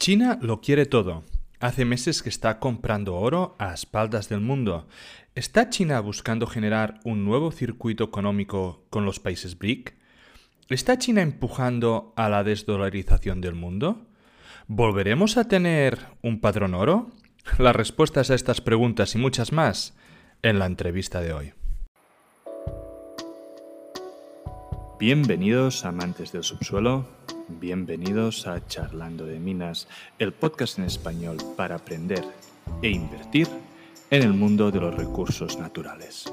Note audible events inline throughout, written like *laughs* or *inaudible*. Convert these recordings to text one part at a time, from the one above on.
China lo quiere todo. Hace meses que está comprando oro a espaldas del mundo. ¿Está China buscando generar un nuevo circuito económico con los países BRIC? ¿Está China empujando a la desdolarización del mundo? ¿Volveremos a tener un patrón oro? Las respuestas a estas preguntas y muchas más en la entrevista de hoy. Bienvenidos amantes del subsuelo, bienvenidos a Charlando de Minas, el podcast en español para aprender e invertir en el mundo de los recursos naturales.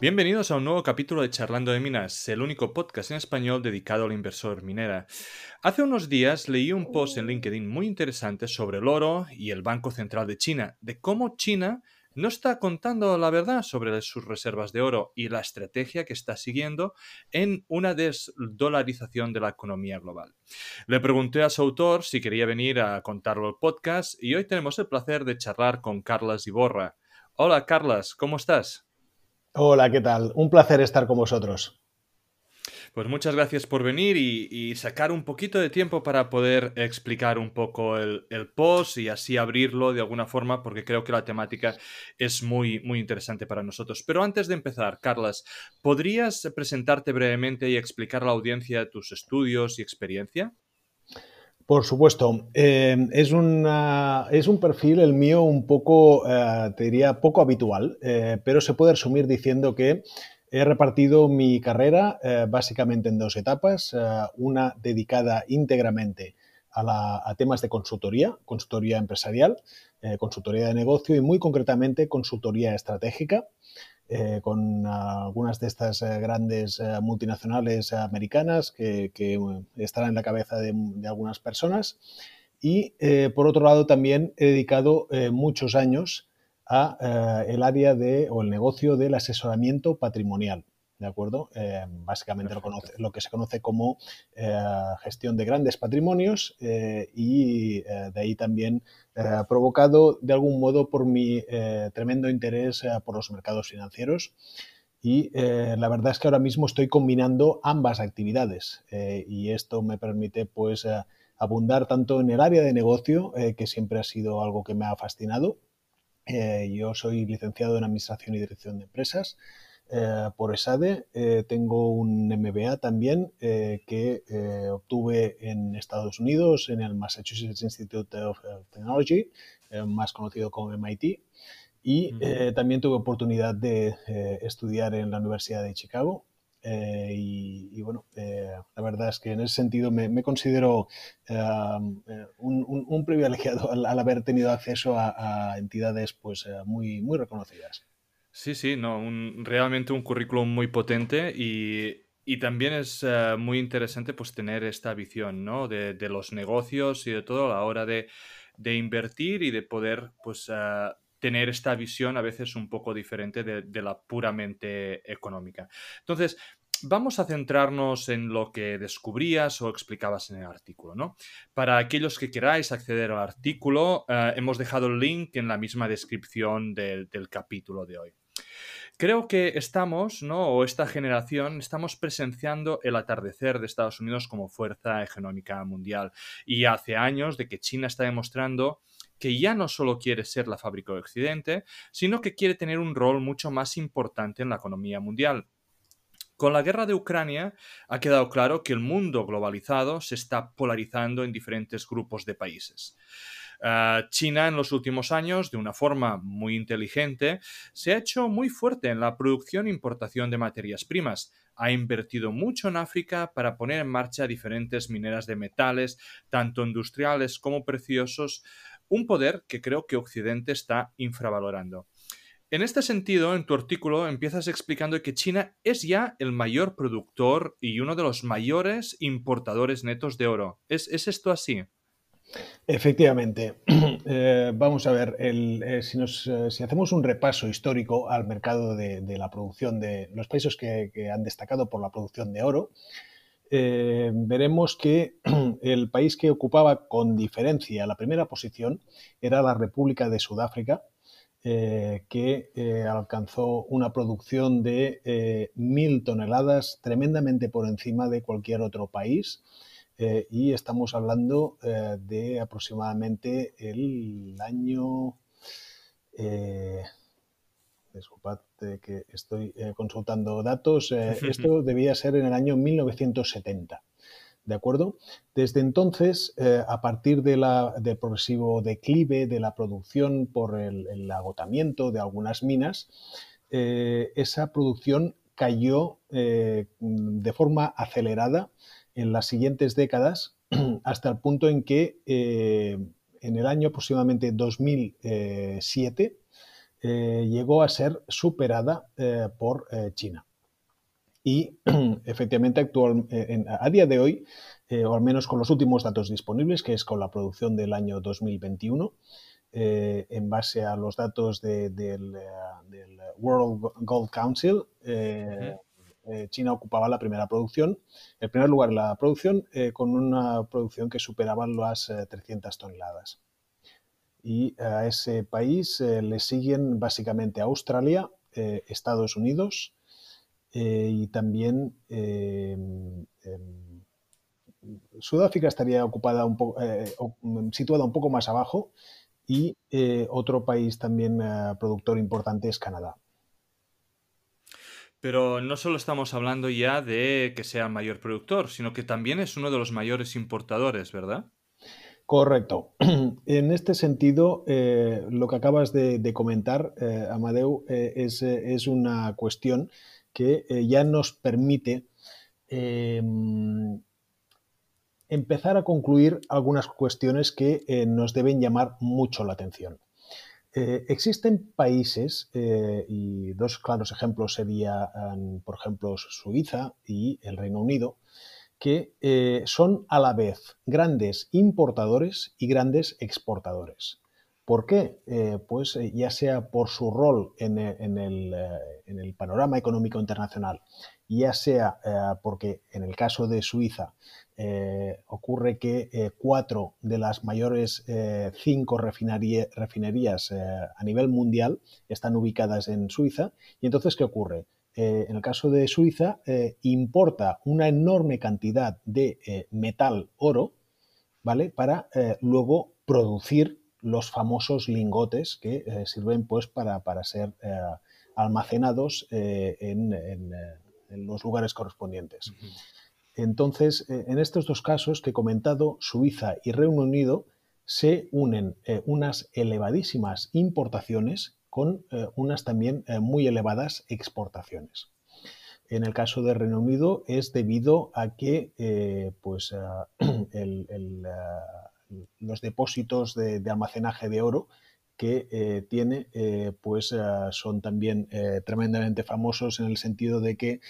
Bienvenidos a un nuevo capítulo de Charlando de Minas, el único podcast en español dedicado al inversor minera. Hace unos días leí un post en LinkedIn muy interesante sobre el oro y el Banco Central de China, de cómo China no está contando la verdad sobre sus reservas de oro y la estrategia que está siguiendo en una desdolarización de la economía global. Le pregunté a su autor si quería venir a contarlo el podcast y hoy tenemos el placer de charlar con Carlas Iborra. Hola Carlas, ¿cómo estás? Hola, ¿qué tal? Un placer estar con vosotros. Pues muchas gracias por venir y, sacar un poquito de tiempo para poder explicar un poco el, post y así abrirlo de alguna forma, porque creo que la temática es muy, muy interesante para nosotros. Pero antes de empezar, Carlas, ¿podrías presentarte brevemente y explicar a la audiencia tus estudios y experiencia? Por supuesto. Eh, es, es, un perfil, el mío, un poco, eh, te diría, poco habitual, eh, pero se puede resumir diciendo que He repartido mi carrera eh, básicamente en dos etapas, eh, una dedicada íntegramente a, temas de consultoría, consultoría empresarial, eh, consultoría de negocio y muy concretamente consultoría estratégica, con algunas de estas grandes multinacionales americanas que, estarán en la cabeza de, de algunas personas. Y por otro lado también he dedicado muchos años a eh, el área de o el negocio del asesoramiento patrimonial. ¿De acuerdo? Eh, básicamente lo, lo, que se conoce como eh, gestión de grandes patrimonios y de ahí también provocado de algún modo por mi tremendo interés por los mercados financieros. Y la verdad es que ahora mismo estoy combinando ambas actividades y esto me permite pues abundar tanto en el área de negocio, que siempre ha sido algo que me ha fascinado, eh, yo soy licenciado en Administración y Dirección de Empresas eh, por ESADE. Eh, tengo un MBA también que obtuve en Estados Unidos, en el Massachusetts Institute of Technology, más conocido como MIT. Y también tuve oportunidad de estudiar en la Universidad de Chicago eh, y, bueno, eh, la verdad es que en ese sentido me, considero eh, un, privilegiado al, haber tenido acceso a, entidades pues muy, muy reconocidas. Sí, sí, no, realmente un currículum muy potente y, también es muy interesante pues tener esta visión, ¿no? De, los negocios y de todo a la hora de, invertir y de poder pues tener esta visión a veces un poco diferente de, la puramente económica. Entonces, vamos a centrarnos en lo que descubrías o explicabas en el artículo, ¿no? Para aquellos que queráis acceder al artículo, eh, hemos dejado el link en la misma descripción del, capítulo de hoy. Creo que estamos, ¿no? O esta generación, estamos presenciando el atardecer de Estados Unidos como fuerza económica mundial. Y hace años de que China está demostrando que ya no solo quiere ser la fábrica de Occidente, sino que quiere tener un rol mucho más importante en la economía mundial. Con la guerra de Ucrania ha quedado claro que el mundo globalizado se está polarizando en diferentes grupos de países. Ah, China en los últimos años, de una forma muy inteligente, se ha hecho muy fuerte en la producción e importación de materias primas. Ha invertido mucho en África para poner en marcha diferentes mineras de metales, tanto industriales como preciosos, un poder que creo que Occidente está infravalorando. En este sentido, en tu artículo empiezas explicando que China es ya el mayor productor y uno de los mayores importadores netos de oro. ¿Es, esto así? Efectivamente. *clears throat* Eh, vamos a ver, eh, eh, si, hacemos un repaso histórico al mercado de, la producción de los países que, han destacado por la producción de oro, veremos que *clears throat* el país que ocupaba con diferencia la primera posición era la República de Sudáfrica, eh, que eh, alcanzó una producción de eh, mil toneladas, tremendamente por encima de cualquier otro país. y estamos hablando de aproximadamente el año disculpad que estoy consultando datos, esto debía ser en el año 1970. ¿De acuerdo? Desde entonces, eh, a partir de la, del progresivo declive de la producción por el, agotamiento de algunas minas, eh, esa producción cayó eh, de forma acelerada en las siguientes décadas *clears throat* hasta el punto en que en el año aproximadamente 2007 llegó a ser superada por China y *clears throat* efectivamente actual, eh, a día de hoy, eh, o al menos con los últimos datos disponibles, que es con la producción del año 2021, eh, en base a los datos del, World Gold Council, China ocupaba la primera producción, el primer lugar en la producción, con una producción que superaba las 300 toneladas. Y a ese país le siguen básicamente Australia, Estados Unidos, eh, y también em, Sudáfrica estaría ocupada un poco, eh, mm, situada un poco más abajo y eh, otro país también productor importante es Canadá. Pero no solo estamos hablando ya de que sea mayor productor, sino que también es uno de los mayores importadores, ¿verdad? Correcto. *clears throat* En este sentido, lo que acabas de, comentar, Amadeu, es, es, una cuestión que eh, ya nos permite em, empezar a concluir algunas cuestiones que eh, nos deben llamar mucho la atención. Eh, existen países, y dos claros ejemplos serían, por ejemplo, Suiza y el Reino Unido, que son a la vez grandes importadores y grandes exportadores. ¿Por qué? Eh, pues eh, ya sea por su rol en, eh, el, panorama económico internacional, ya sea porque en el caso de Suiza ocurre que cuatro de las mayores cinco refinerías a nivel mundial están ubicadas en Suiza. Y entonces, ¿qué ocurre? En el caso de Suiza, importa una enorme cantidad de metal oro, ¿vale? Para luego producir los famosos lingotes que eh, sirven pues para, ser eh, almacenados eh, en, los lugares correspondientes. Entonces, en estos dos casos que he comentado, Suiza y Reino Unido se unen unas elevadísimas importaciones con unas también muy elevadas exportaciones. En el caso de Reino Unido es debido a que pues, *clears throat* el, los depósitos de, almacenaje de oro que eh, tiene, eh, pues eh, son también tremendamente famosos en el sentido de que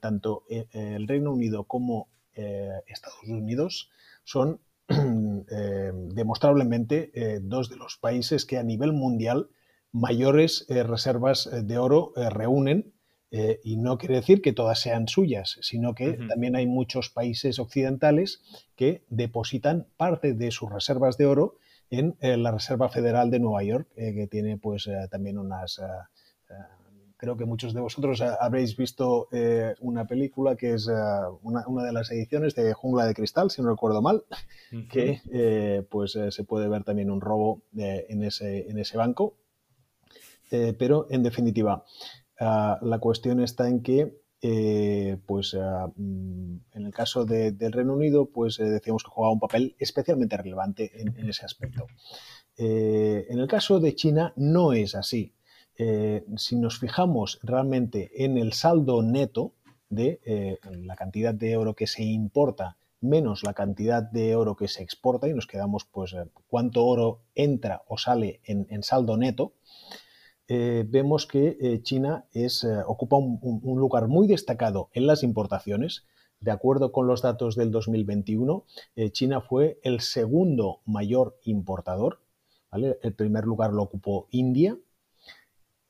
tanto el Reino Unido como Estados Unidos son *clears throat* demostrablemente dos de los países que a nivel mundial mayores reservas de oro reúnen eh, y no quiere decir que todas sean suyas, sino que también hay muchos países occidentales que depositan parte de sus reservas de oro en eh, la Reserva Federal de Nueva York, eh, que tiene pues también unas... creo que muchos de vosotros habréis visto una película que es una, de las ediciones de Jungla de Cristal, si no recuerdo mal, que pues se puede ver también un robo en, ese, en ese banco. Pero en definitiva, Ah, la cuestión está en que, eh, pues, ah, mm, en el caso del Reino Unido, pues eh, decíamos que jugaba un papel especialmente relevante en, ese aspecto. Eh, en el caso de China no es así. si nos fijamos realmente en el saldo neto de la cantidad de oro que se importa menos la cantidad de oro que se exporta y nos quedamos pues cuánto oro entra o sale en saldo neto, eh, vemos que eh, China eh, ocupa un, lugar muy destacado en las importaciones. De acuerdo con los datos del 2021, China fue el segundo mayor importador. El primer lugar lo ocupó India.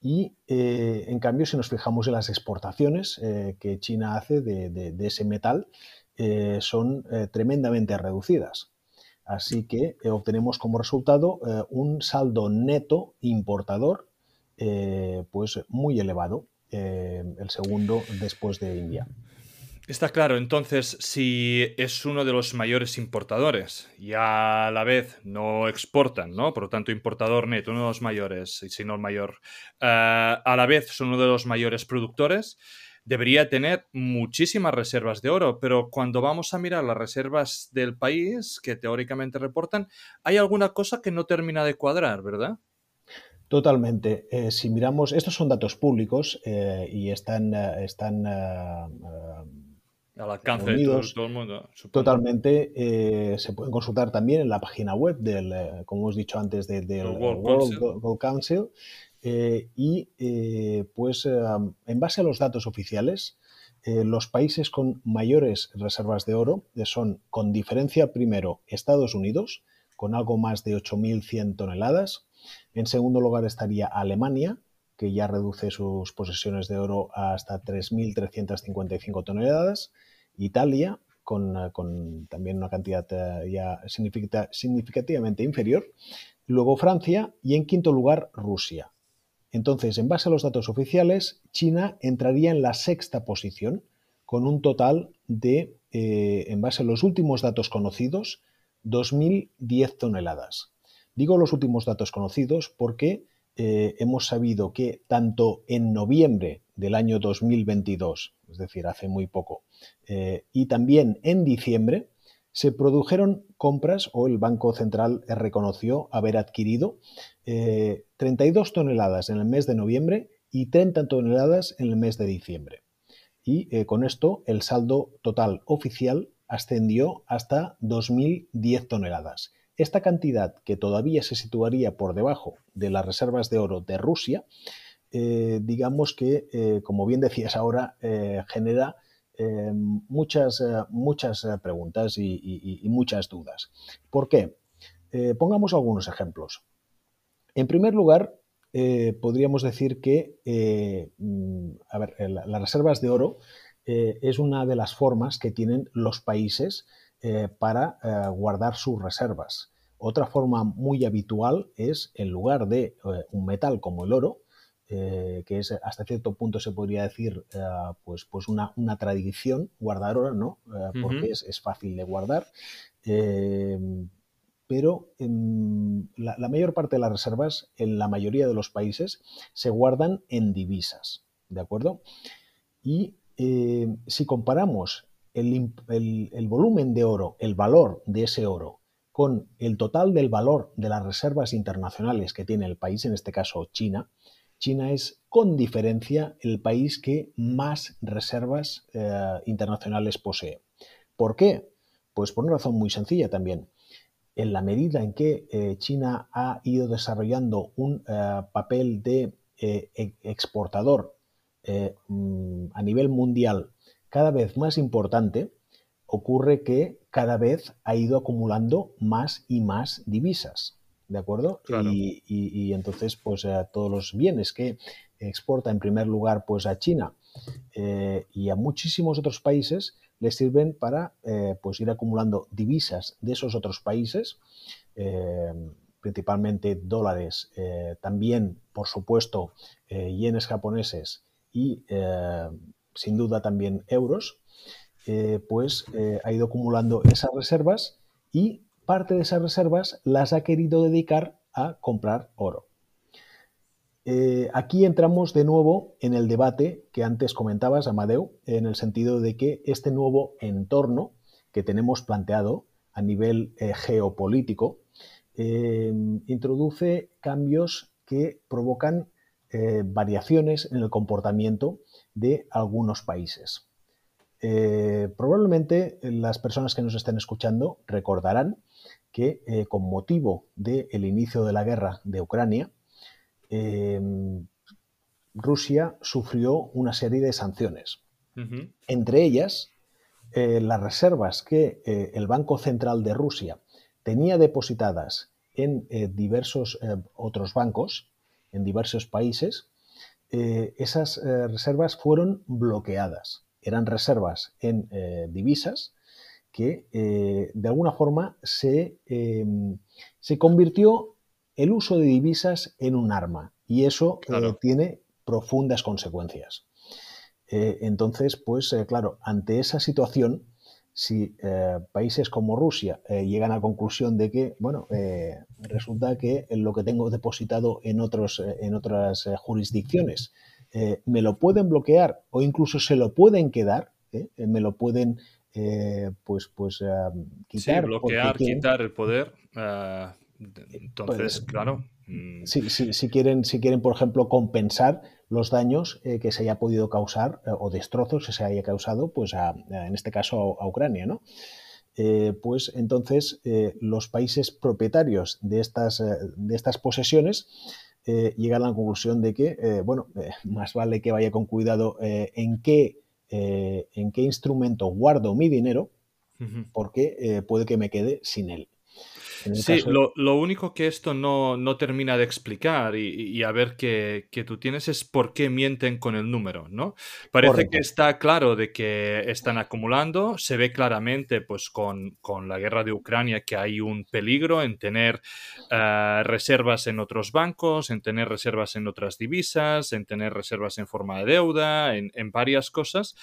Y en cambio, si nos fijamos en las exportaciones que China hace de ese metal, son tremendamente reducidas. Así que obtenemos como resultado un saldo neto importador eh, pues muy elevado, eh, el segundo después de India. Está claro, entonces, si es uno de los mayores importadores y a la vez no exportan, ¿no? Por lo tanto, importador neto, uno de los mayores, y si no el mayor, eh, a la vez son uno de los mayores productores, debería tener muchísimas reservas de oro, pero cuando vamos a mirar las reservas del país que teóricamente reportan, hay alguna cosa que no termina de cuadrar, ¿verdad? Totalmente. Eh, si miramos, estos son datos públicos eh, y están, están al alcance de todo, el mundo. Totalmente. Eh, se pueden consultar también en la página web del, eh, como hemos dicho antes, del World, Gold Council. Eh, y pues en base a los datos oficiales, los países con mayores reservas de oro son, con diferencia, primero Estados Unidos, con algo más de 8.100 toneladas. En segundo lugar estaría Alemania, que ya reduce sus posesiones de oro hasta 3.355 toneladas. Italia, con, también una cantidad eh, ya significativamente inferior. Luego Francia y en quinto lugar Rusia. Entonces, en base a los datos oficiales, China entraría en la sexta posición con un total de, eh, en base a los últimos datos conocidos, 2.010 toneladas. Digo los últimos datos conocidos porque eh, hemos sabido que tanto en noviembre del año 2022, es decir, hace muy poco, eh, y también en diciembre, se produjeron compras o el Banco Central reconoció haber adquirido 32 eh, toneladas en el mes de noviembre y 30 toneladas en el mes de diciembre. Y con esto el saldo total oficial ascendió hasta 2.010 toneladas. Esta cantidad, que todavía se situaría por debajo de las reservas de oro de Rusia, eh, digamos que, eh, como bien decías ahora, eh, genera muchas, muchas preguntas y, muchas dudas. ¿Por qué? pongamos algunos ejemplos. En primer lugar, podríamos decir que mm, las reservas de oro es una de las formas que tienen los países eh, para eh, guardar sus reservas. Otra forma muy habitual es, en lugar de eh, un metal como el oro, que es hasta cierto punto se podría decir pues, pues una, tradición guardar oro, ¿no? porque es, fácil de guardar. pero la, la, mayor parte de las reservas, en la mayoría de los países, se guardan en divisas. ¿De acuerdo? Y si comparamos el, volumen de oro, el valor de ese oro, con el total del valor de las reservas internacionales que tiene el país, en este caso China, China es con diferencia el país que más reservas eh, internacionales posee. ¿Por qué? Pues por una razón muy sencilla también. En la medida en que eh, China ha ido desarrollando un eh, papel de e, exportador mm, a nivel mundial cada vez más importante, ocurre que cada vez ha ido acumulando más y más divisas. ¿De acuerdo? Y, entonces, pues a todos los bienes que exporta en primer lugar pues a China eh, y a muchísimos otros países les sirven para eh, pues ir acumulando divisas de esos otros países, eh, principalmente dólares, también, por supuesto, yenes japoneses y sin duda también euros, eh, pues eh, ha ido acumulando esas reservas y parte de esas reservas las ha querido dedicar a comprar oro. Eh, aquí entramos de nuevo en el debate que antes comentabas, Amadeu, en el sentido de que este nuevo entorno que tenemos planteado a nivel geopolítico introduce cambios que provocan variaciones en el comportamiento de algunos países. Eh, probablemente las personas que nos estén escuchando recordarán que eh, con motivo del inicio de la guerra de Ucrania, eh, Rusia sufrió una serie de sanciones. Entre ellas, las reservas que el Banco Central de Rusia tenía depositadas en diversos otros bancos, en diversos países, eh, esas eh, reservas fueron bloqueadas. Eran reservas en eh, divisas que de alguna forma se, em, se, convirtió el uso de divisas en un arma y eso tiene profundas consecuencias. entonces, pues claro, ante esa situación, si países como Rusia llegan a la conclusión de que, bueno, resulta que lo que tengo depositado en, otros, en otras jurisdicciones me lo pueden bloquear o incluso se lo pueden quedar, me lo pueden eh, pues, pues quitar. Sí, bloquear, quitar el poder. Ah, entonces, pues, claro. Mm. Si, quieren, si quieren, por ejemplo, compensar los daños eh, que se haya podido causar eh, o destrozos que se haya causado, pues en este caso a, Ucrania, ¿no? pues entonces los países propietarios de estas, de estas posesiones llegan a la conclusión de que, bueno, más vale que vaya con cuidado en qué eh, en qué instrumento guardo mi dinero, porque eh, puede que me quede sin él. Sí, lo, único que esto no, termina de explicar y, a ver que, tú tienes es por qué mienten con el número, ¿no? Parece que está claro de que están acumulando, se ve claramente pues con, la guerra de Ucrania que hay un peligro en tener eh, reservas en otros bancos, en tener reservas en otras divisas, en tener reservas en forma de deuda, en, en varias cosas,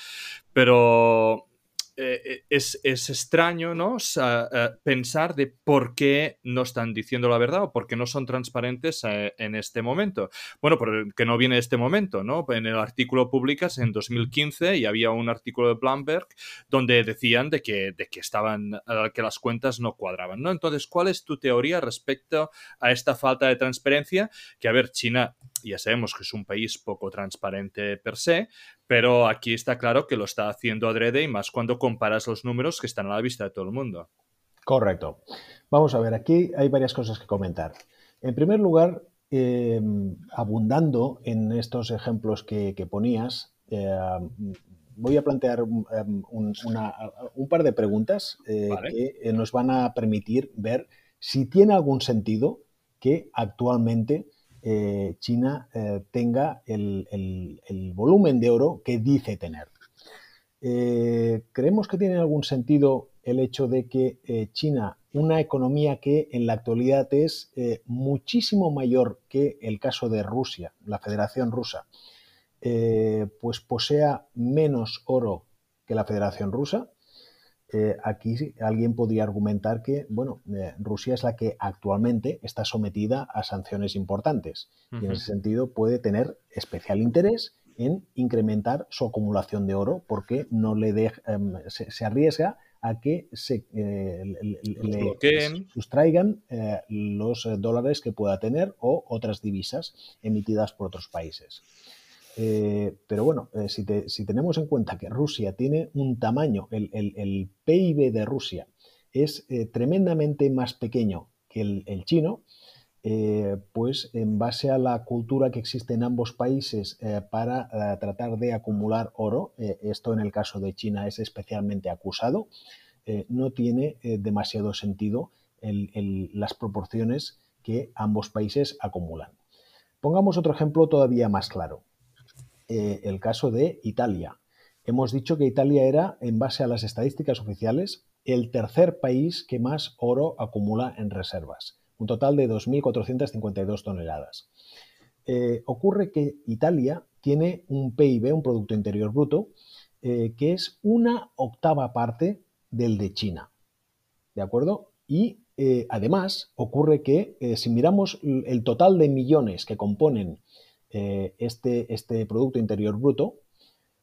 pero eh, eh, es, extraño ¿no? Eh, pensar de por qué no están diciendo la verdad o por qué no son transparentes en este momento. Bueno, porque no viene este momento, ¿no? En el artículo publicas en 2015 y había un artículo de Bloomberg donde decían de que, de que estaban, que las cuentas no cuadraban, ¿no? Entonces, ¿cuál es tu teoría respecto a esta falta de transparencia? Que, a ver, China ya sabemos que es un país poco transparente per se, pero aquí está claro que lo está haciendo adrede y más cuando comparas los números que están a la vista de todo el mundo. Correcto. Vamos a ver, aquí hay varias cosas que comentar. En primer lugar, em, abundando en estos ejemplos que, ponías, em, voy a plantear em, un, par de preguntas eh, que eh, nos van a permitir ver si tiene algún sentido que actualmente eh, China eh, tenga el, volumen de oro que dice tener. Eh, ¿Creemos que tiene algún sentido el hecho de que China, una economía que en la actualidad es muchísimo mayor que el caso de Rusia, la Federación Rusa, pues posea menos oro que la Federación Rusa? Eh, aquí alguien podría argumentar que, bueno, eh, Rusia es la que actualmente está sometida a sanciones importantes y en ese sentido puede tener especial interés en incrementar su acumulación de oro porque no le em, se, arriesga a que se eh, le, sustraigan los dólares que pueda tener o otras divisas emitidas por otros países. Eh, pero bueno, eh, si, tenemos en cuenta que Rusia tiene un tamaño, el, PIB de Rusia es eh, tremendamente más pequeño que el, chino, pues en base a la cultura que existe en ambos países para tratar de acumular oro, esto en el caso de China es especialmente acusado, no tiene demasiado sentido las proporciones que ambos países acumulan. Pongamos otro ejemplo todavía más claro. Eh, el caso de Italia. Hemos dicho que Italia era, en base a las estadísticas oficiales, el tercer país que más oro acumula en reservas, un total de 2.452 toneladas. Eh, ocurre que Italia tiene un PIB, un Producto Interior Bruto, eh, que es una octava parte del de China. ¿De acuerdo? Y además ocurre que si miramos el total de millones que componen eh, este, este Producto Interior Bruto,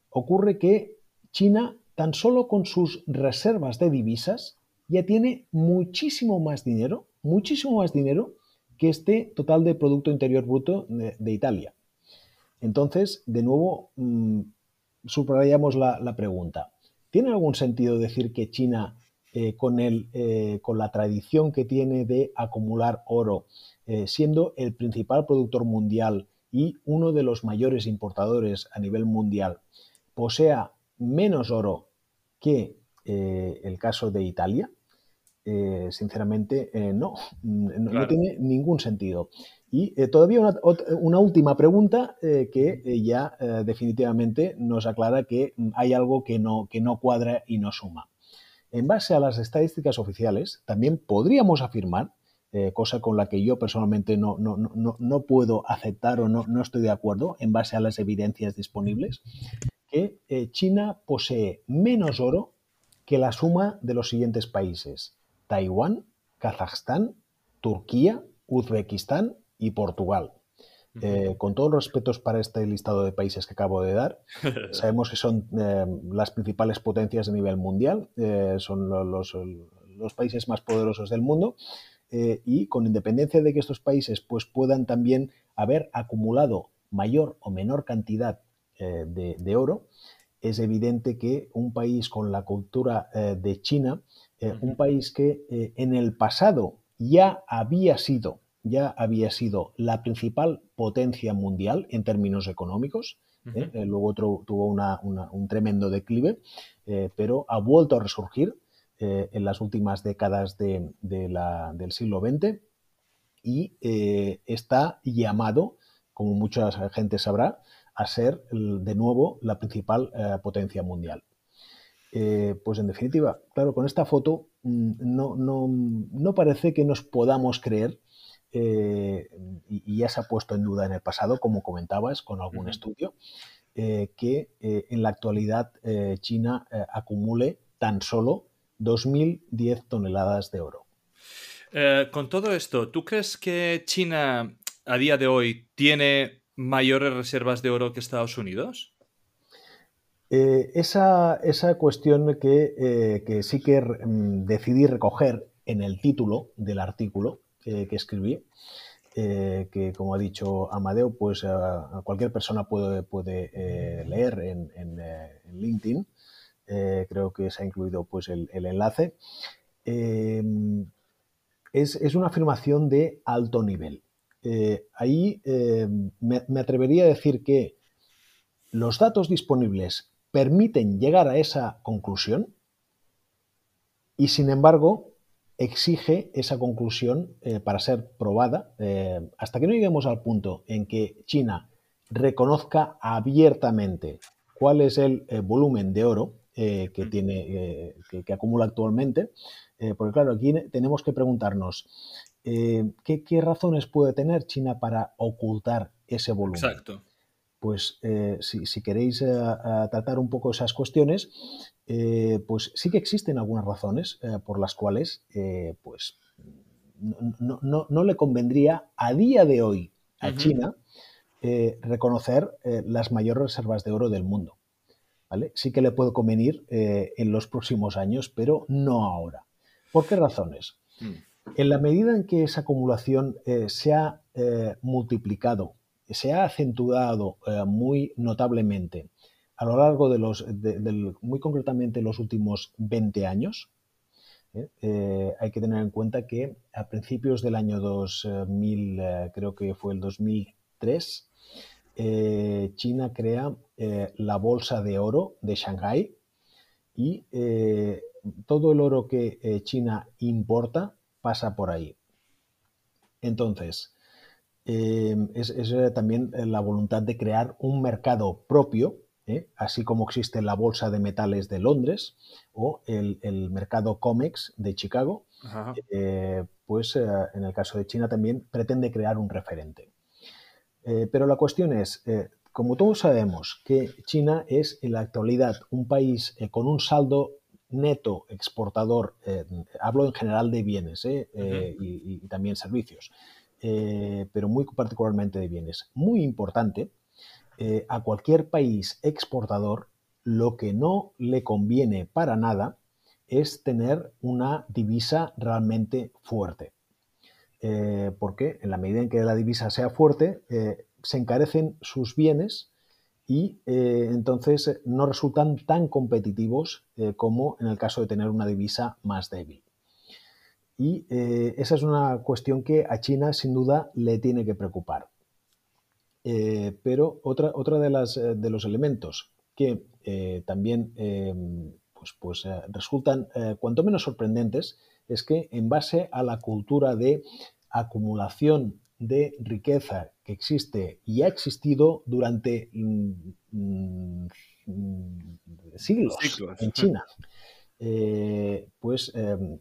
ocurre que China, tan solo con sus reservas de divisas, ya tiene muchísimo más dinero, muchísimo más dinero que este total de Producto Interior Bruto de, Italia. Entonces, de nuevo, mmm, subrayamos la, pregunta. ¿Tiene algún sentido decir que China, eh, con, el, eh, con, la tradición que tiene de acumular oro, siendo el principal productor mundial y uno de los mayores importadores a nivel mundial posea menos oro que eh, el caso de Italia, eh, sinceramente eh, no, no, tiene ningún sentido. Y todavía una, última pregunta que ya definitivamente nos aclara que hay algo que no, que no cuadra y no suma. En base a las estadísticas oficiales, también podríamos afirmar eh, cosa con la que yo personalmente no, no, puedo aceptar o no, estoy de acuerdo en base a las evidencias disponibles, que China posee menos oro que la suma de los siguientes países. Taiwán, Kazajstán, Turquía, Uzbekistán y Portugal. Eh, con todos los respetos para este listado de países que acabo de dar, *laughs* sabemos que son eh, las principales potencias a nivel mundial, eh, son los, países más poderosos del mundo y con independencia de que estos países pues, puedan también haber acumulado mayor o menor cantidad de, oro, es evidente que un país con la cultura de China, un país que en el pasado ya había sido ya había sido la principal potencia mundial en términos económicos. ¿eh? Eh, luego tuvo un tremendo declive, eh, pero ha vuelto a resurgir en las últimas décadas del siglo XX y está llamado, como mucha gente sabrá, a ser de nuevo la principal potencia mundial. pues en definitiva, claro, con esta foto mm, no, no parece que nos podamos creer eh, y, ya se ha puesto en duda en el pasado, como comentabas, con algún estudio, eh, que eh, en la actualidad China acumule tan solo 2.010 toneladas de oro. con todo esto, ¿tú crees que China a día de hoy tiene mayores reservas de oro que Estados Unidos? esa, esa, cuestión que, que sí que mm, decidí recoger en el título del artículo que escribí, eh, que como ha dicho Amadeo, pues a, cualquier persona puede, puede eh, leer en, eh, LinkedIn. Creo que se ha incluido pues el, enlace. Es, una afirmación de alto nivel. ahí me, atrevería a decir que los datos disponibles permiten llegar a esa conclusión y sin embargo exige esa conclusión eh, para ser probada eh, hasta que no lleguemos al punto en que China reconozca abiertamente cuál es el eh, volumen de oro que, tiene, que, acumula actualmente. porque claro, aquí tenemos que preguntarnos ¿qué, razones puede tener China para ocultar ese volumen. Exacto. Pues si, si, queréis tratar un poco esas cuestiones, eh, pues sí que existen algunas razones eh, por las cuales eh, pues no, le convendría a día de hoy a China reconocer las mayores reservas de oro del mundo. ¿Vale? Sí que le puede convenir en los próximos años, pero no ahora. ¿Por qué razones? Mm. En la medida en que esa acumulación se ha multiplicado, se ha acentuado muy notablemente a lo largo de los, muy concretamente los últimos 20 años, ¿eh? Eh, hay que tener en cuenta que a principios del año 2000, eh, creo que fue el 2003, China crea la bolsa de oro de Shanghai y todo el oro que China importa pasa por ahí. Entonces, es, también la voluntad de crear un mercado propio ¿eh? así como existe la Bolsa de Metales de Londres o el, mercado COMEX de Chicago, eh, pues eh, en el caso de China también pretende crear un referente. Pero la cuestión es, como todos sabemos que China es en la actualidad un país con un saldo neto exportador, hablo en general de bienes y, también servicios, pero muy particularmente de bienes, muy importante, eh, a cualquier país exportador lo que no le conviene para nada es tener una divisa realmente fuerte. Eh, porque en la medida en que la divisa sea fuerte, eh, se encarecen sus bienes y entonces no resultan tan competitivos como en el caso de tener una divisa más débil. Y esa es una cuestión que a China sin duda le tiene que preocupar. Eh, pero otra, otra de, eh, de los elementos que eh, también pues, pues, resultan cuanto menos sorprendentes es que en base a la cultura de acumulación de riqueza que existe y ha existido durante mm, mm, siglos, en China. pues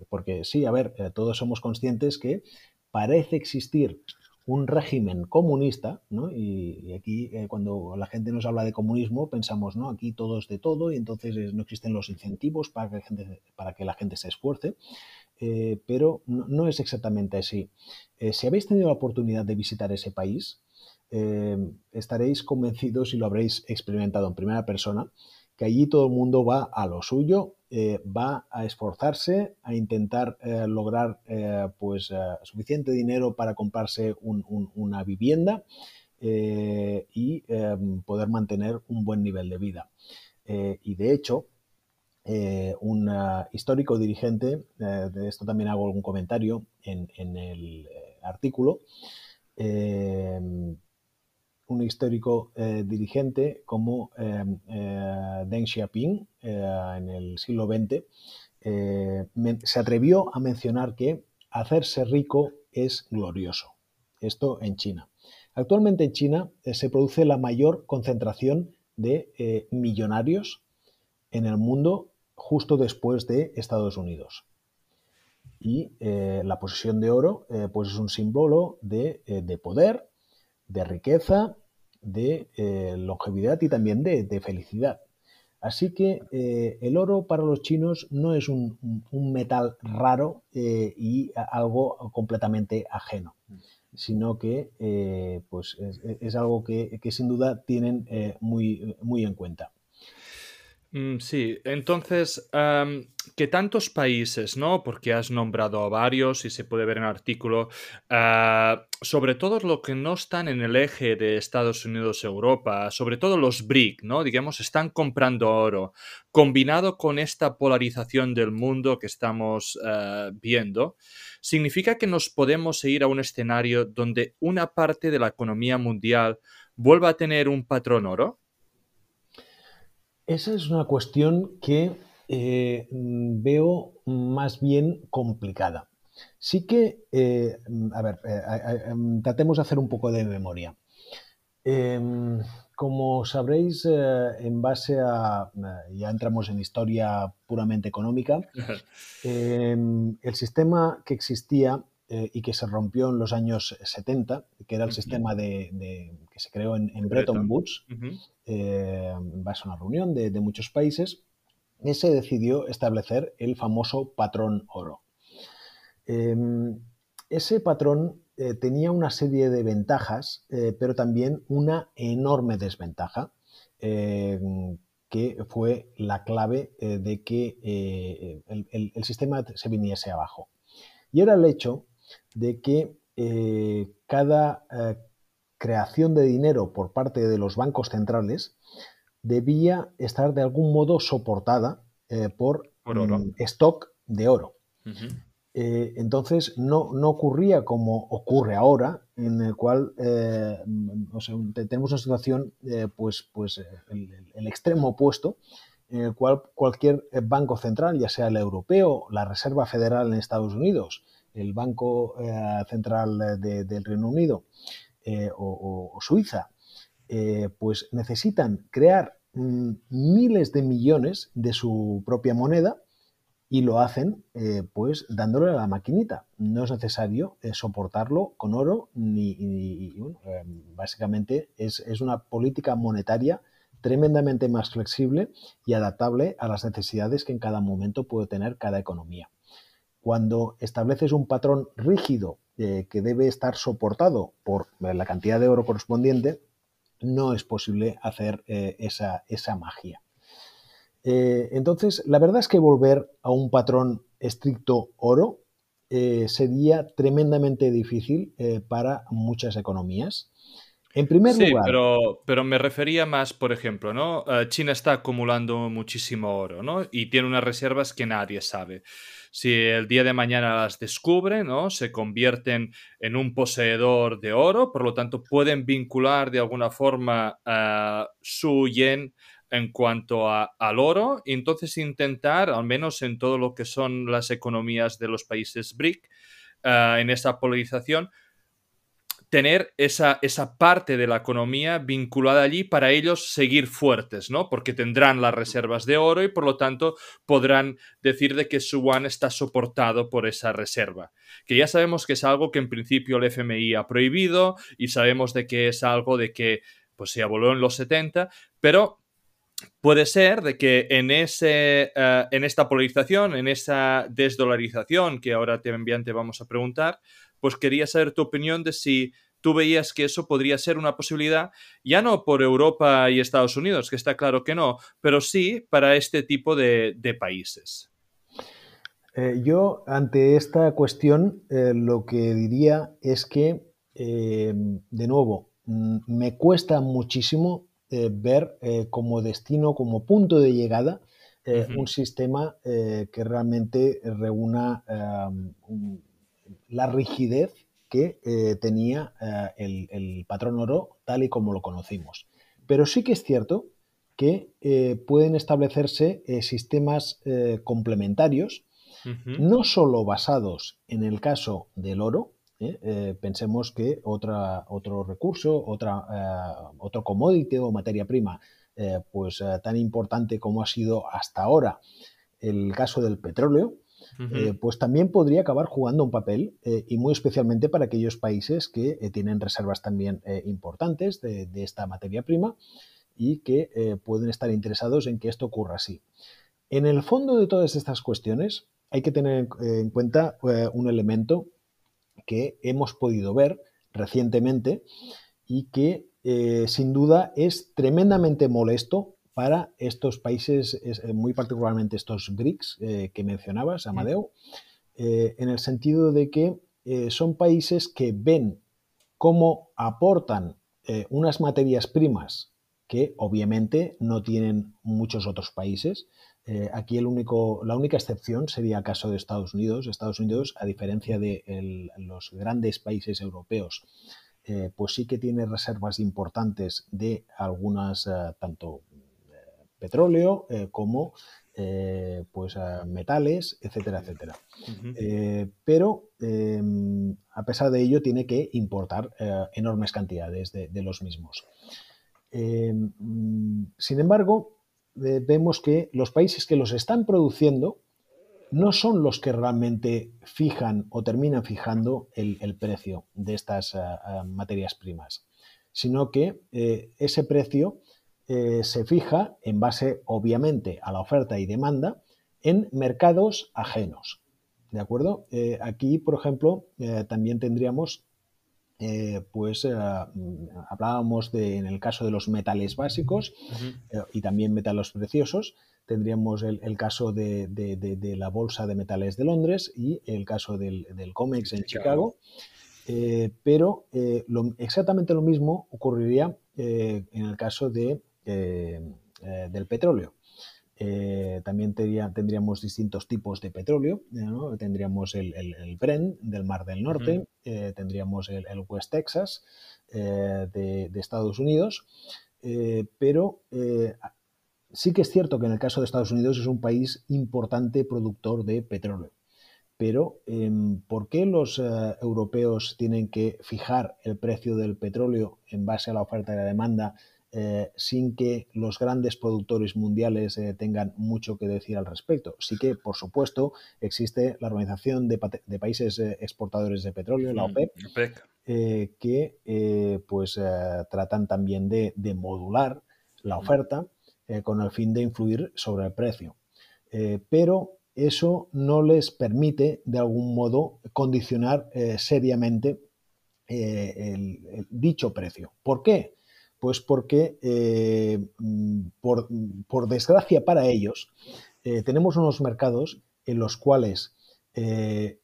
porque sí, a ver, todos somos conscientes que parece existir un régimen comunista, ¿no? y, aquí eh, cuando la gente nos habla de comunismo pensamos, ¿no? aquí todo es de todo y entonces eh, no existen los incentivos para que la gente, para que la gente se esfuerce, pero no, es exactamente así. si habéis tenido la oportunidad de visitar ese país, estaréis convencidos y lo habréis experimentado en primera persona, que allí todo el mundo va a lo suyo, eh, va a esforzarse, a intentar eh, lograr eh, pues, suficiente dinero para comprarse una vivienda y poder mantener un buen nivel de vida. y de hecho, un histórico dirigente, de esto también hago algún comentario en, el artículo, un histórico eh, dirigente como eh, eh, Deng Xiaoping en el siglo XX se atrevió a mencionar que hacerse rico es glorioso. Esto en China. Actualmente en China se produce la mayor concentración de millonarios en el mundo justo después de Estados Unidos. Y la posesión de oro pues es un símbolo de, de poder, de riqueza de eh, longevidad y también de, felicidad. Así que eh, el oro para los chinos no es un, metal raro eh, y algo completamente ajeno, sino que pues es, algo que, que, sin duda tienen muy, muy en cuenta. Mm, sí, entonces, que tantos países, ¿no? Porque has nombrado a varios y se puede ver en el artículo, ah, sobre todo los que no están en el eje de Estados Unidos-Europa, sobre todo los BRIC, ¿no? Digamos, están comprando oro. Combinado con esta polarización del mundo que estamos ah, viendo, significa que nos podemos ir a un escenario donde una parte de la economía mundial vuelva a tener un patrón oro. Esa es una cuestión que eh, veo más bien complicada. Sí que, eh, a ver, eh, tratemos de hacer un poco de memoria. Em, como sabréis, en base a, ya entramos en historia puramente económica, *laughs* em, el sistema que existía y que se rompió en los años 70, que era el sistema de, que se creó en, Bretton Woods, eh, en base a una reunión de, muchos países, se decidió establecer el famoso patrón oro. Em, ese patrón eh, tenía una serie de ventajas, eh, pero también una enorme desventaja, em, que fue la clave de que el, sistema se viniese abajo. Y era el hecho de que cada creación de dinero por parte de los bancos centrales debía estar de algún modo soportada eh, por, mm, stock de oro. Eh, entonces no, ocurría como ocurre ahora, en el cual eh, tenemos una situación, pues, pues el, extremo opuesto, en el cual cualquier banco central, ya sea el europeo, la Reserva Federal en Estados Unidos, el Banco Central del Reino Unido, eh, o, Suiza, eh, pues necesitan crear mm, miles de millones de su propia moneda y lo hacen eh, pues dándole a la maquinita. No es necesario soportarlo con oro ni, básicamente es, es, una política monetaria tremendamente más flexible y adaptable a las necesidades que en cada momento puede tener cada economía. Cuando estableces un patrón rígido eh, que debe estar soportado por la cantidad de oro correspondiente, no es posible hacer eh, esa, magia. Eh, entonces, la verdad es que volver a un patrón estricto oro sería tremendamente difícil para muchas economías. En primer sí, lugar. Pero, pero me refería más, por ejemplo, ¿no? China está acumulando muchísimo oro, ¿no? Y tiene unas reservas que nadie sabe si el día de mañana las descubre, ¿no? Se convierten en un poseedor de oro, por lo tanto pueden vincular de alguna forma a su yen en cuanto al oro y entonces intentar, al menos en todo lo que son las economías de los países BRIC, en esa polarización, tener esa, esa parte de la economía vinculada allí para ellos seguir fuertes, ¿no? Porque tendrán las reservas de oro y por lo tanto podrán decir de que su yuan está soportado por esa reserva. Que ya sabemos que es algo que en principio el FMI ha prohibido y sabemos de que es algo de que pues se abolió en los 70, pero puede ser de que en, ese, eh, en esta polarización, en esa desdolarización que ahora también te vamos a preguntar, pues quería saber tu opinión de si tú veías que eso podría ser una posibilidad, ya no por Europa y Estados Unidos, que está claro que no, pero sí para este tipo de, países. Eh, yo, ante esta cuestión, eh, lo que diría es que, eh, de nuevo, mm, me cuesta muchísimo ver como destino, como punto de llegada, un sistema que realmente reúna la rigidez que eh, tenía eh, el, patrón oro tal y como lo conocimos. Pero sí que es cierto que eh, pueden establecerse sistemas complementarios, no solo basados en el caso del oro, pensemos que otra, otro recurso, otra, otro commodity o materia prima, pues tan importante como ha sido hasta ahora el caso del petróleo, eh, pues también podría acabar jugando un papel eh, y muy especialmente para aquellos países que eh, tienen reservas también importantes de, esta materia prima y que pueden estar interesados en que esto ocurra así. En el fondo de todas estas cuestiones hay que tener en cuenta un elemento que hemos podido ver recientemente y que sin duda es tremendamente molesto para estos países, eh, muy particularmente estos BRICS eh, que mencionabas, Amadeo, eh, en el sentido de que son países que ven cómo aportan unas materias primas que obviamente no tienen muchos otros países. aquí el único, la única excepción sería el caso de Estados Unidos. Estados Unidos, a diferencia de los grandes países europeos, pues sí que tiene reservas importantes de algunas, tanto petróleo eh, como eh, pues, metales, etcétera, etcétera. Eh, pero em, a pesar de ello tiene que importar enormes cantidades de, los mismos. Em, sin embargo, vemos que los países que los están produciendo no son los que realmente fijan o terminan fijando el precio de estas materias primas, sino que ese precio eh, se fija en base, obviamente, a la oferta y demanda en mercados ajenos. ¿De acuerdo? Eh, aquí, por ejemplo, eh, también tendríamos, pues, hablábamos de, en el caso de los metales básicos y también metales preciosos, tendríamos el, caso de, la Bolsa de Metales de Londres y el caso del, COMEX en Chicago. pero exactamente lo mismo ocurriría en el caso de eh, eh, del petróleo. Eh, también tendríamos distintos tipos de petróleo. Tendríamos el, el, Brent del Mar del Norte, tendríamos el, West Texas de, Estados Unidos, pero sí que es cierto que en el caso de Estados Unidos es un país importante productor de petróleo. Pero, em, ¿por qué los europeos tienen que fijar el precio del petróleo en base a la oferta y la demanda eh, sin que los grandes productores mundiales eh, tengan mucho que decir al respecto. Sí que, por supuesto, existe la Organización de, Países eh, Exportadores de Petróleo, la mm, OPEP, que pues, tratan también de, modular la mm. oferta con el fin de influir sobre el precio. pero eso no les permite, de algún modo, condicionar seriamente el dicho precio. ¿Por qué? Pues porque, eh, mm, por, desgracia para ellos, eh, tenemos unos mercados en los cuales eh,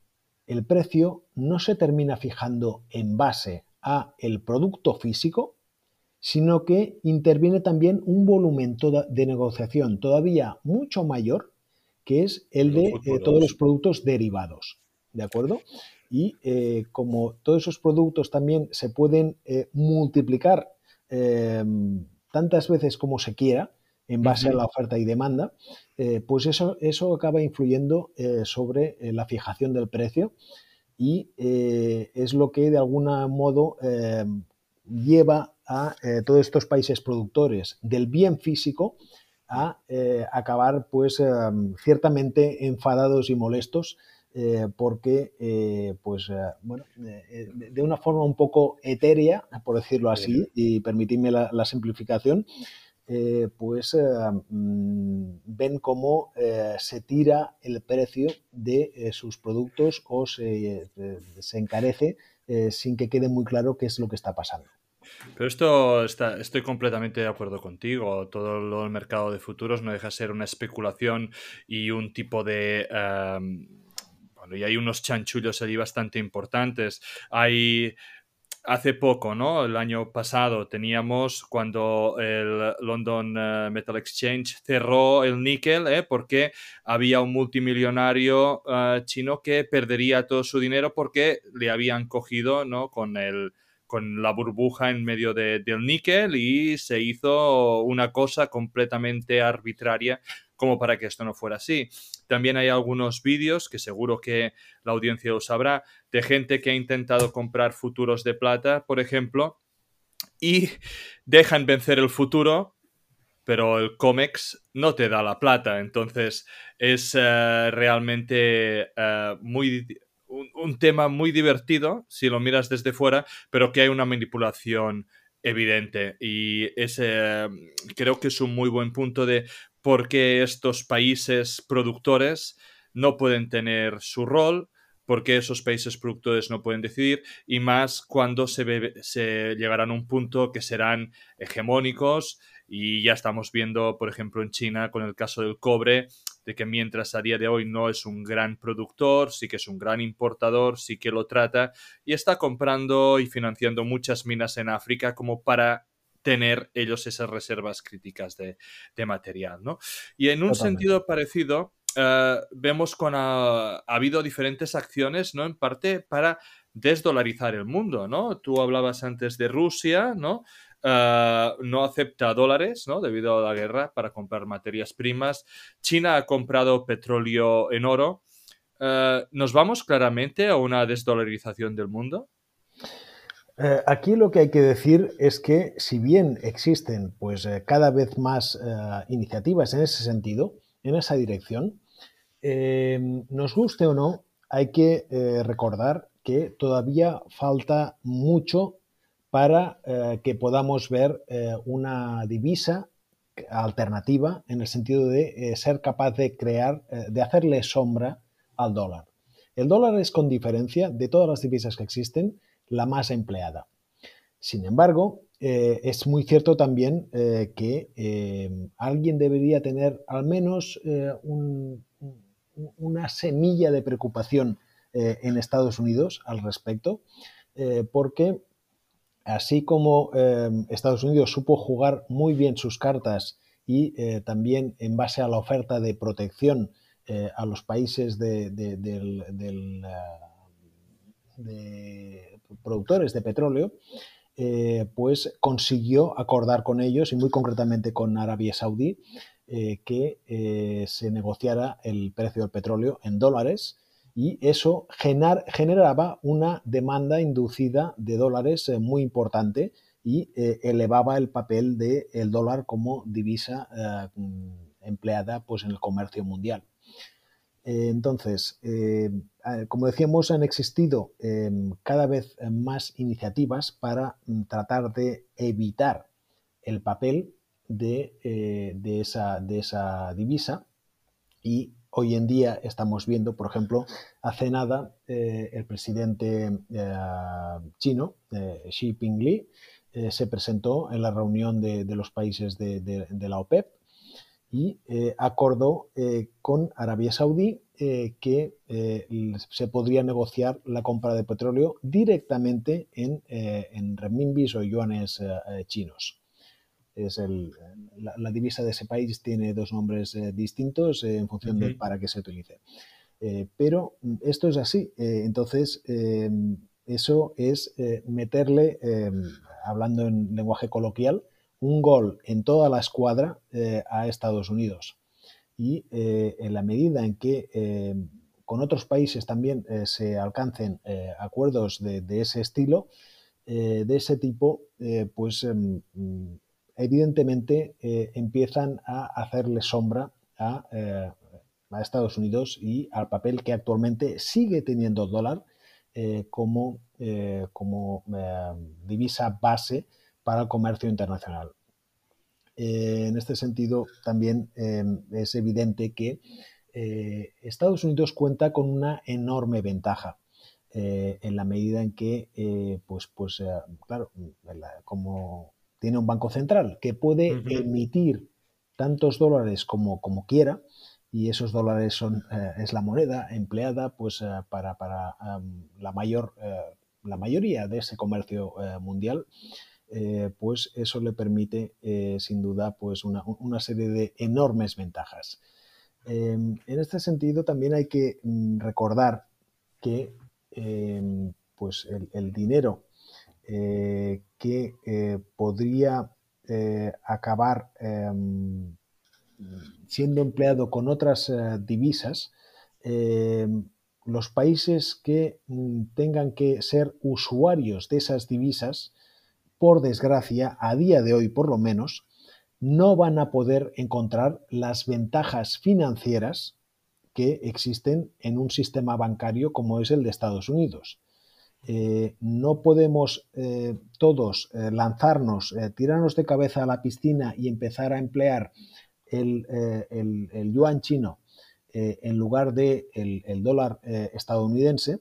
el precio no se termina fijando en base a el producto físico, sino que interviene también un volumen de negociación todavía mucho mayor, que es el de todos los productos derivados. ¿De acuerdo? Y como todos esos productos también se pueden multiplicar Em, tantas veces como se quiera, en base a la oferta y demanda, eh, pues eso, eso acaba influyendo eh, sobre eh, la fijación del precio y es lo que de algún modo lleva a todos estos países productores del bien físico a acabar pues ciertamente enfadados y molestos eh, porque, eh, pues, eh, bueno, de una forma un poco etérea, por decirlo así, y permitidme la, simplificación, pues mm, ven cómo se tira el precio de sus productos o se, se encarece sin que quede muy claro qué es lo que está pasando. Pero esto está, estoy completamente de acuerdo contigo. Todo el mercado de futuros no deja de ser una especulación y un tipo de y hay unos chanchullos allí bastante importantes. Hay hace poco, ¿no? El año pasado teníamos cuando el London eh, Metal Exchange cerró el níquel, ¿eh? porque había un multimillonario eh, chino que perdería todo su dinero porque le habían cogido, ¿no? Con el con la burbuja en medio del níquel y se hizo una cosa completamente arbitraria como para que esto no fuera así. También hay algunos vídeos que seguro que la audiencia lo sabrá, de gente que ha intentado comprar futuros de plata, por ejemplo, y dejan vencer el futuro, pero el COMEX no te da la plata. Entonces es eh, realmente eh, muy un, tema muy divertido si lo miras desde fuera, pero que hay una manipulación evidente y ese creo que es un muy buen punto de por qué estos países productores no pueden tener su rol, por qué esos países productores no pueden decidir y más cuando se, se llegarán a un punto que serán hegemónicos y ya estamos viendo, por ejemplo, en China con el caso del cobre, de que mientras a día de hoy no es un gran productor, sí que es un gran importador, sí que lo trata y está comprando y financiando muchas minas en África como para tener ellos esas reservas críticas de, material, ¿no? Y en un sentido parecido, eh, vemos que ha, habido diferentes acciones, ¿no? En parte para desdolarizar el mundo, ¿no? Tú hablabas antes de Rusia, ¿no? Eh, no acepta dólares, ¿no? Debido a la guerra para comprar materias primas. China ha comprado petróleo en oro. Eh, ¿Nos vamos claramente a una desdolarización del mundo? Eh, aquí lo que hay que decir es que si bien existen pues eh, cada vez más eh, iniciativas en ese sentido, en esa dirección, nos guste o no, hay que recordar que todavía falta mucho para que podamos ver una divisa alternativa en el sentido de ser capaz de crear, de hacerle sombra al dólar. El dólar es con diferencia de todas las divisas que existen, la más empleada. Sin embargo, eh, es muy cierto también eh, que eh, alguien debería tener al menos una semilla de preocupación en Estados Unidos al respecto, porque así como Estados Unidos supo jugar muy bien sus cartas y también en base a la oferta de protección a los países de, del de productores de petróleo, eh, pues consiguió acordar con ellos y muy concretamente con Arabia Saudí eh, que eh, se negociara el precio del petróleo en dólares y eso generaba una demanda inducida de dólares muy importante y elevaba el papel del dólar como divisa empleada pues, en el comercio mundial. Eh, entonces, eh, como decíamos, han existido em, cada vez más iniciativas para mm, tratar de evitar el papel eh, de, esa, de esa divisa. Y hoy en día estamos viendo, por ejemplo, hace nada el presidente chino, Xi Jinping, se presentó en la reunión de, los países de la OPEP y eh, acordó eh, con Arabia Saudí eh, que se podría negociar la compra de petróleo directamente en, en renminbis o yuanes chinos. Es la, divisa de ese país tiene dos nombres distintos en función de para qué se utilice. pero esto es así. entonces, eso es meterle, hablando en lenguaje coloquial, un gol en toda la escuadra eh, a Estados Unidos. Y eh, en la medida en que eh, con otros países también se alcancen acuerdos de, ese estilo, de ese tipo, pues em, evidentemente empiezan a hacerle sombra a, a, Estados Unidos y al papel que actualmente sigue teniendo el dólar como, como divisa base para el comercio internacional. Eh, en este sentido, también em, es evidente que eh, Estados Unidos cuenta con una enorme ventaja. Eh, en la medida en que, pues, pues claro, como tiene un banco central que puede emitir tantos dólares como, como quiera, y esos dólares son, es la moneda empleada pues, para, para la, mayor, la mayoría de ese comercio mundial, eh, pues eso le permite eh, sin duda pues una, serie de enormes ventajas. Em, en este sentido también hay que mm, recordar que em, pues el, dinero eh, que podría acabar em, siendo empleado con otras divisas, los países que mm, tengan que ser usuarios de esas divisas por desgracia, a día de hoy por lo menos, no van a poder encontrar las ventajas financieras que existen en un sistema bancario como es el de Estados Yuanidos. Eh, no podemos eh, todos eh, lanzarnos, tirarnos de cabeza a la piscina y empezar a emplear el, yuan chino en lugar del de el dólar estadounidense,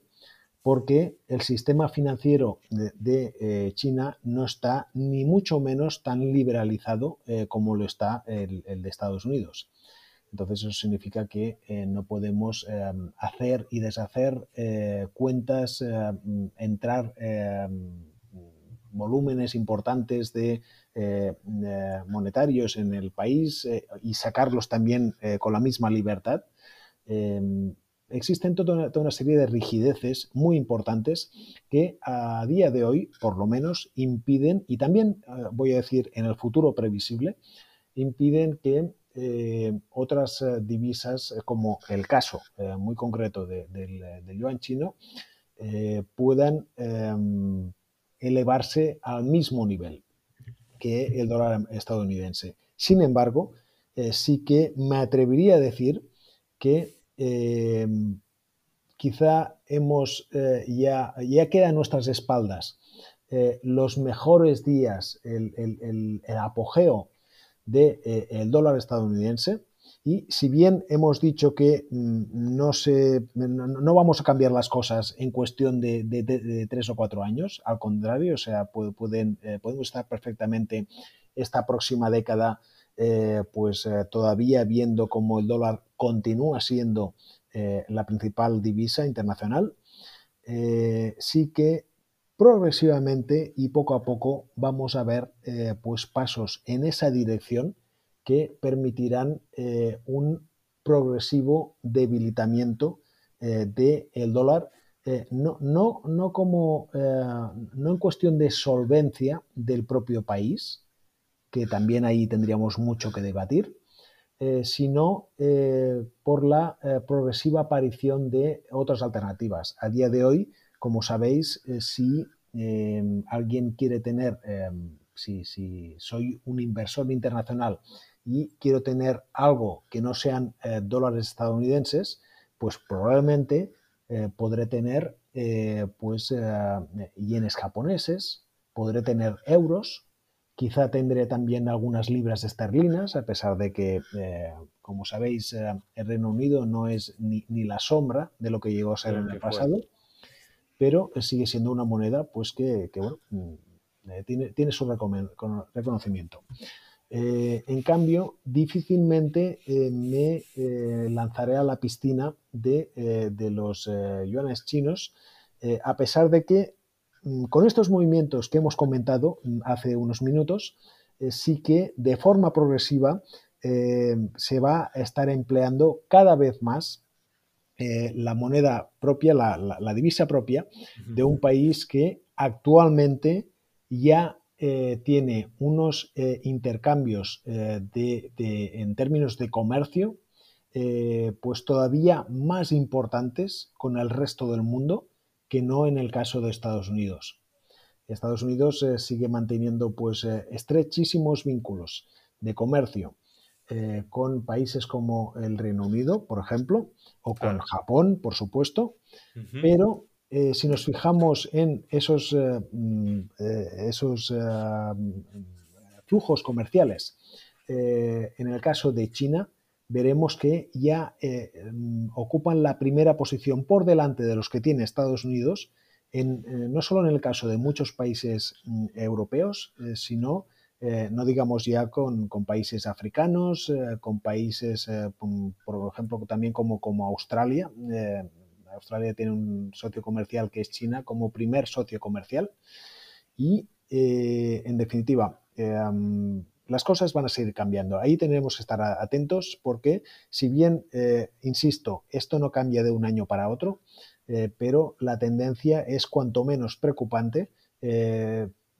porque el sistema financiero de, eh, China no está ni mucho menos tan liberalizado eh, como lo está el, de Estados Unidos. Entonces eso significa que eh, no podemos hacer y deshacer cuentas, entrar volúmenes importantes de monetarios en el país y sacarlos también con la misma libertad existen toda una, serie de rigideces muy importantes que a día de hoy, por lo menos, impiden, y también eh, voy a decir en el futuro previsible, impiden que eh, otras eh, divisas, como el caso muy concreto del, yuan chino, puedan em, elevarse al mismo nivel que el dólar estadounidense. Sin embargo, sí que me atrevería a decir que Em, quizá hemos eh, ya, ya queda a nuestras espaldas eh, los mejores días, el, apogeo del de, eh, dólar estadounidense. Y si bien hemos dicho que mm, no, se, no, vamos a cambiar las cosas en cuestión de, tres o cuatro años, al contrario, o sea, pueden, podemos estar perfectamente esta próxima década eh, pues eh, todavía viendo cómo el dólar continúa siendo eh, la principal divisa internacional, sí que progresivamente y poco a poco vamos a ver pues pasos en esa dirección que permitirán un progresivo debilitamiento del dólar no, no, no, como, no en cuestión de solvencia del propio país, que también ahí tendríamos mucho que debatir, eh, sino eh, por la eh, progresiva aparición de otras alternativas. A día de hoy, como sabéis, si alguien quiere tener, si, si, soy un inversor internacional y quiero tener algo que no sean dólares estadounidenses, pues probablemente podré tener pues yenes japoneses, podré tener euros, Quizá tendré también algunas libras esterlinas, a pesar de que, eh, como sabéis, eh, el Reino Unido no es ni, la sombra de lo que llegó a ser en el pasado, pero sigue siendo una moneda pues que, mm, eh, tiene, su reconocimiento. en cambio, difícilmente me lanzaré a la piscina de, de los yuanes chinos, a pesar de que con estos movimientos que hemos comentado mm, hace unos minutos, eh, sí que de forma progresiva eh, se va a estar empleando cada vez más eh, la moneda propia, la, divisa propia de un país que actualmente ya tiene unos intercambios en términos de comercio pues todavía más importantes con el resto del mundo que no en el caso de Estados Unidos. Estados Unidos sigue manteniendo pues estrechísimos vínculos de comercio con países como el Reino Unido, por ejemplo, o con Japón, por supuesto, pero eh, si nos fijamos en esos, eh, mm, eh, esos flujos comerciales, en el caso de China, veremos que ya mm, ocupan la primera posición por delante de los que tiene Estados Unidos, en, no solo en el caso de muchos países mm, europeos, sino, no digamos ya con, países africanos, con países, por ejemplo, también como, como Australia. Australia tiene un socio comercial que es China como primer socio comercial. Y, eh, en definitiva, las cosas van a seguir cambiando. Ahí tenemos que estar atentos porque, si bien, eh, insisto, esto no cambia de un año para otro, eh, pero la tendencia es cuanto menos preocupante,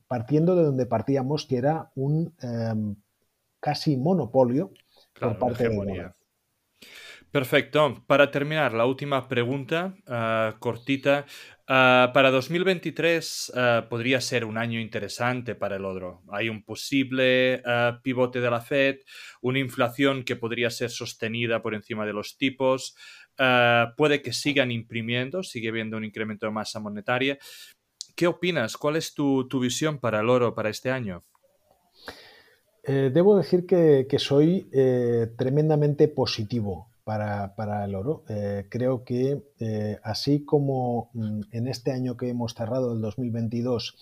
partiendo de donde partíamos, que era un em, casi monopolio por parte de Perfecto. Para terminar, la última pregunta ah, cortita. Ah, para 2023 ah, podría ser un año interesante para el oro. Hay un posible pivote de la Fed, una inflación que podría ser sostenida por encima de los tipos, puede que sigan imprimiendo, sigue habiendo un incremento de masa monetaria. ¿Qué opinas? ¿Cuál es tu, visión para el oro para este año? Eh, debo decir que, soy eh, tremendamente positivo para, el oro. Eh, creo que eh, así como mm, en este año que hemos cerrado, el 2022,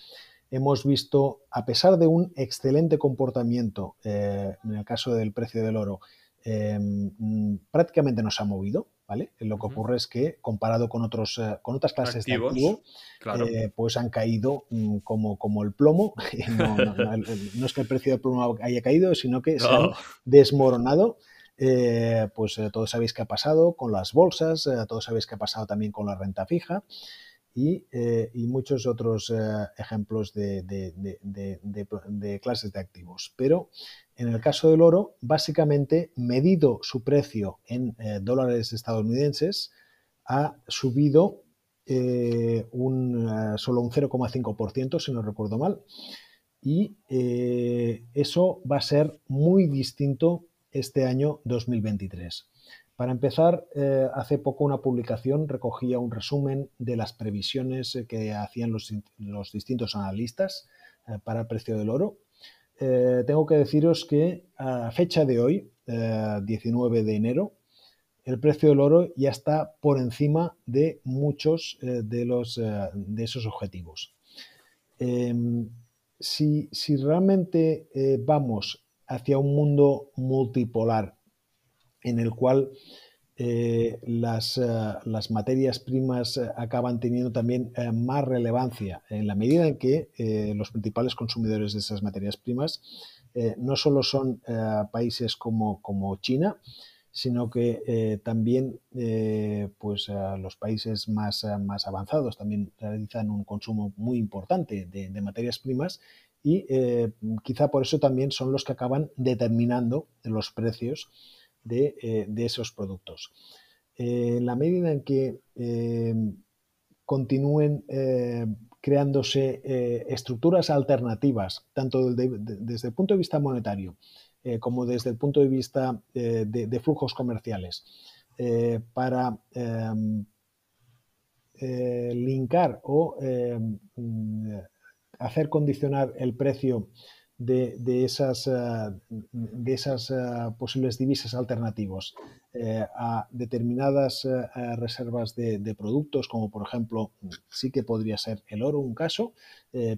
hemos visto, a pesar de un excelente comportamiento eh, en el caso del precio del oro, mm, prácticamente no se ha movido. ¿Vale? Lo que ocurre es que comparado con, otros, con otras clases de activo, pues han caído mm, como, como el plomo. *laughs* No, es que el precio del plomo haya caído, sino que se han desmoronado eh, pues eh, todos sabéis qué ha pasado con las bolsas, eh, todos sabéis qué ha pasado también con la renta fija y, muchos otros ejemplos de, clases de activos. Pero en el caso del oro, básicamente medido su precio en dólares estadounidenses, ha subido solo un 0,5%, si no recuerdo mal. Y eso va a ser muy distinto este año 2023. Para empezar, eh, hace poco una publicación recogía un resumen de las previsiones eh, que hacían los, distintos analistas eh, para el precio del oro. tengo que deciros que a fecha de hoy, 19 de enero, el precio del oro ya está por encima de muchos de, los, de esos objetivos. Em, si, si, realmente vamos hacia un mundo multipolar en el cual eh, las, eh, las, materias primas eh, acaban teniendo también más relevancia. En la medida en que los principales consumidores de esas materias primas no solo son países como, como, China, sino que también pues, los países más, más avanzados también realizan un consumo muy importante de, de materias primas y eh, quizá por eso también son los que acaban determinando los precios de, eh, esos productos. Eh, en la medida en que continúen creándose estructuras alternativas, tanto desde el punto de vista monetario como desde el punto de vista de, flujos comerciales, para linkar o hacer condicionar el precio de, esas, eh, de esas eh, posibles divisas alternativos eh, a determinadas reservas de, productos, como por ejemplo, sí que podría ser el oro un caso,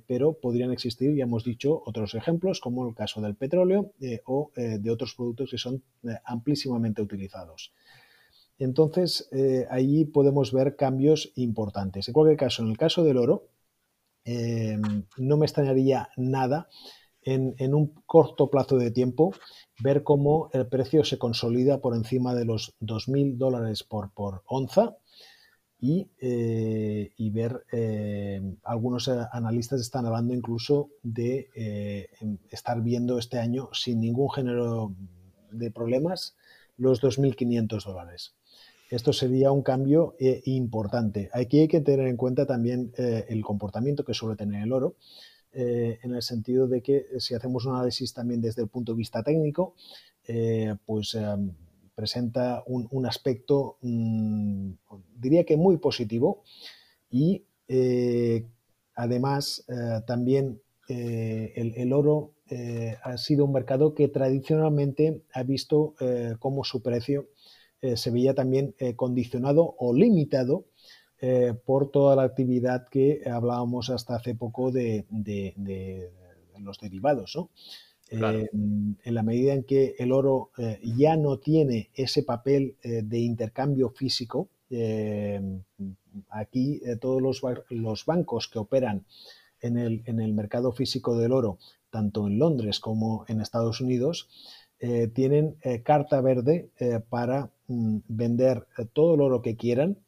pero podrían existir, ya hemos dicho, otros ejemplos, como el caso del petróleo o de otros productos que son amplísimamente utilizados. Entonces, ahí podemos ver cambios importantes. En cualquier caso, en el caso del oro, Em, no me extrañaría nada en, un corto plazo de tiempo ver cómo el precio se consolida por encima de los 2.000 dólares por, por onza y, eh, ver, eh, algunos analistas están hablando incluso de eh, estar viendo este año sin ningún género de problemas los 2.500 dólares. Esto sería un cambio eh, importante. Aquí hay que tener en cuenta también eh, el comportamiento que suele tener el oro, eh, en el sentido de que si hacemos un análisis también desde el punto de vista técnico, pues presenta un, aspecto, mm, diría que muy positivo y además también el, oro ha sido un mercado que tradicionalmente ha visto como su precio eh, se veía también eh, condicionado o limitado eh, por toda la actividad que hablábamos hasta hace poco de, los derivados. en la medida en que el oro ya no tiene ese papel de intercambio físico, aquí todos los, bancos que operan en el, en el mercado físico del oro, tanto en Londres como en Estados Unidos, eh, tienen eh, carta verde eh, para vender todo el oro que quieran,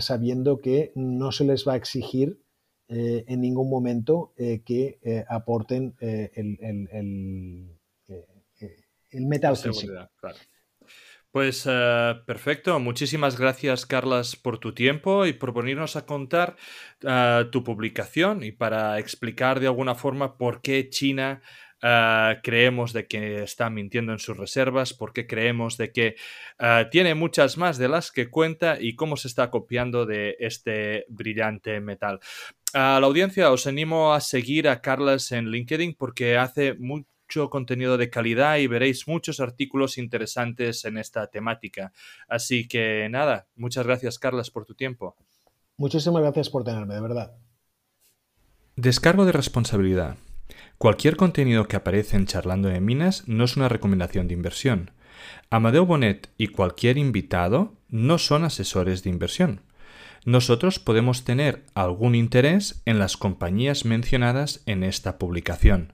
sabiendo que no se les va a exigir en ningún momento que aporten el, el, metal físico. Pues perfecto, muchísimas gracias Carlas por tu tiempo y por venirnos a contar tu publicación y para explicar de alguna forma por qué China Ah, creemos de que está mintiendo en sus reservas, porque creemos de que ah, tiene muchas más de las que cuenta y cómo se está copiando de este brillante metal. A la audiencia os animo a seguir a Carlas en LinkedIn porque hace mucho contenido de calidad y veréis muchos artículos interesantes en esta temática. Así que nada, muchas gracias Carlas por tu tiempo. Muchísimas gracias por tenerme, de verdad. Descargo de responsabilidad. Cualquier contenido que aparece en Charlando de Minas no es una recomendación de inversión. Amadeo Bonet y cualquier invitado no son asesores de inversión. Nosotros podemos tener algún interés en las compañías mencionadas en esta publicación.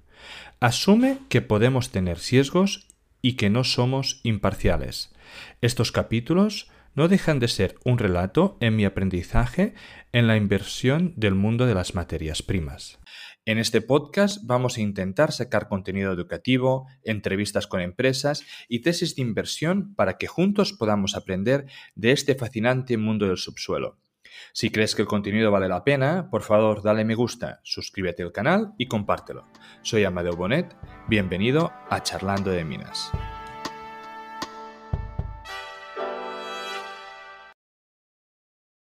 Asume que podemos tener sesgos y que no somos imparciales. Estos capítulos no dejan de ser un relato en mi aprendizaje en la inversión del mundo de las materias primas. En este podcast vamos a intentar sacar contenido educativo, entrevistas con empresas y tesis de inversión para que juntos podamos aprender de este fascinante mundo del subsuelo. Si crees que el contenido vale la pena, por favor dale me gusta, suscríbete al canal y compártelo. Soy Amadeo Bonet, bienvenido a Charlando de Minas.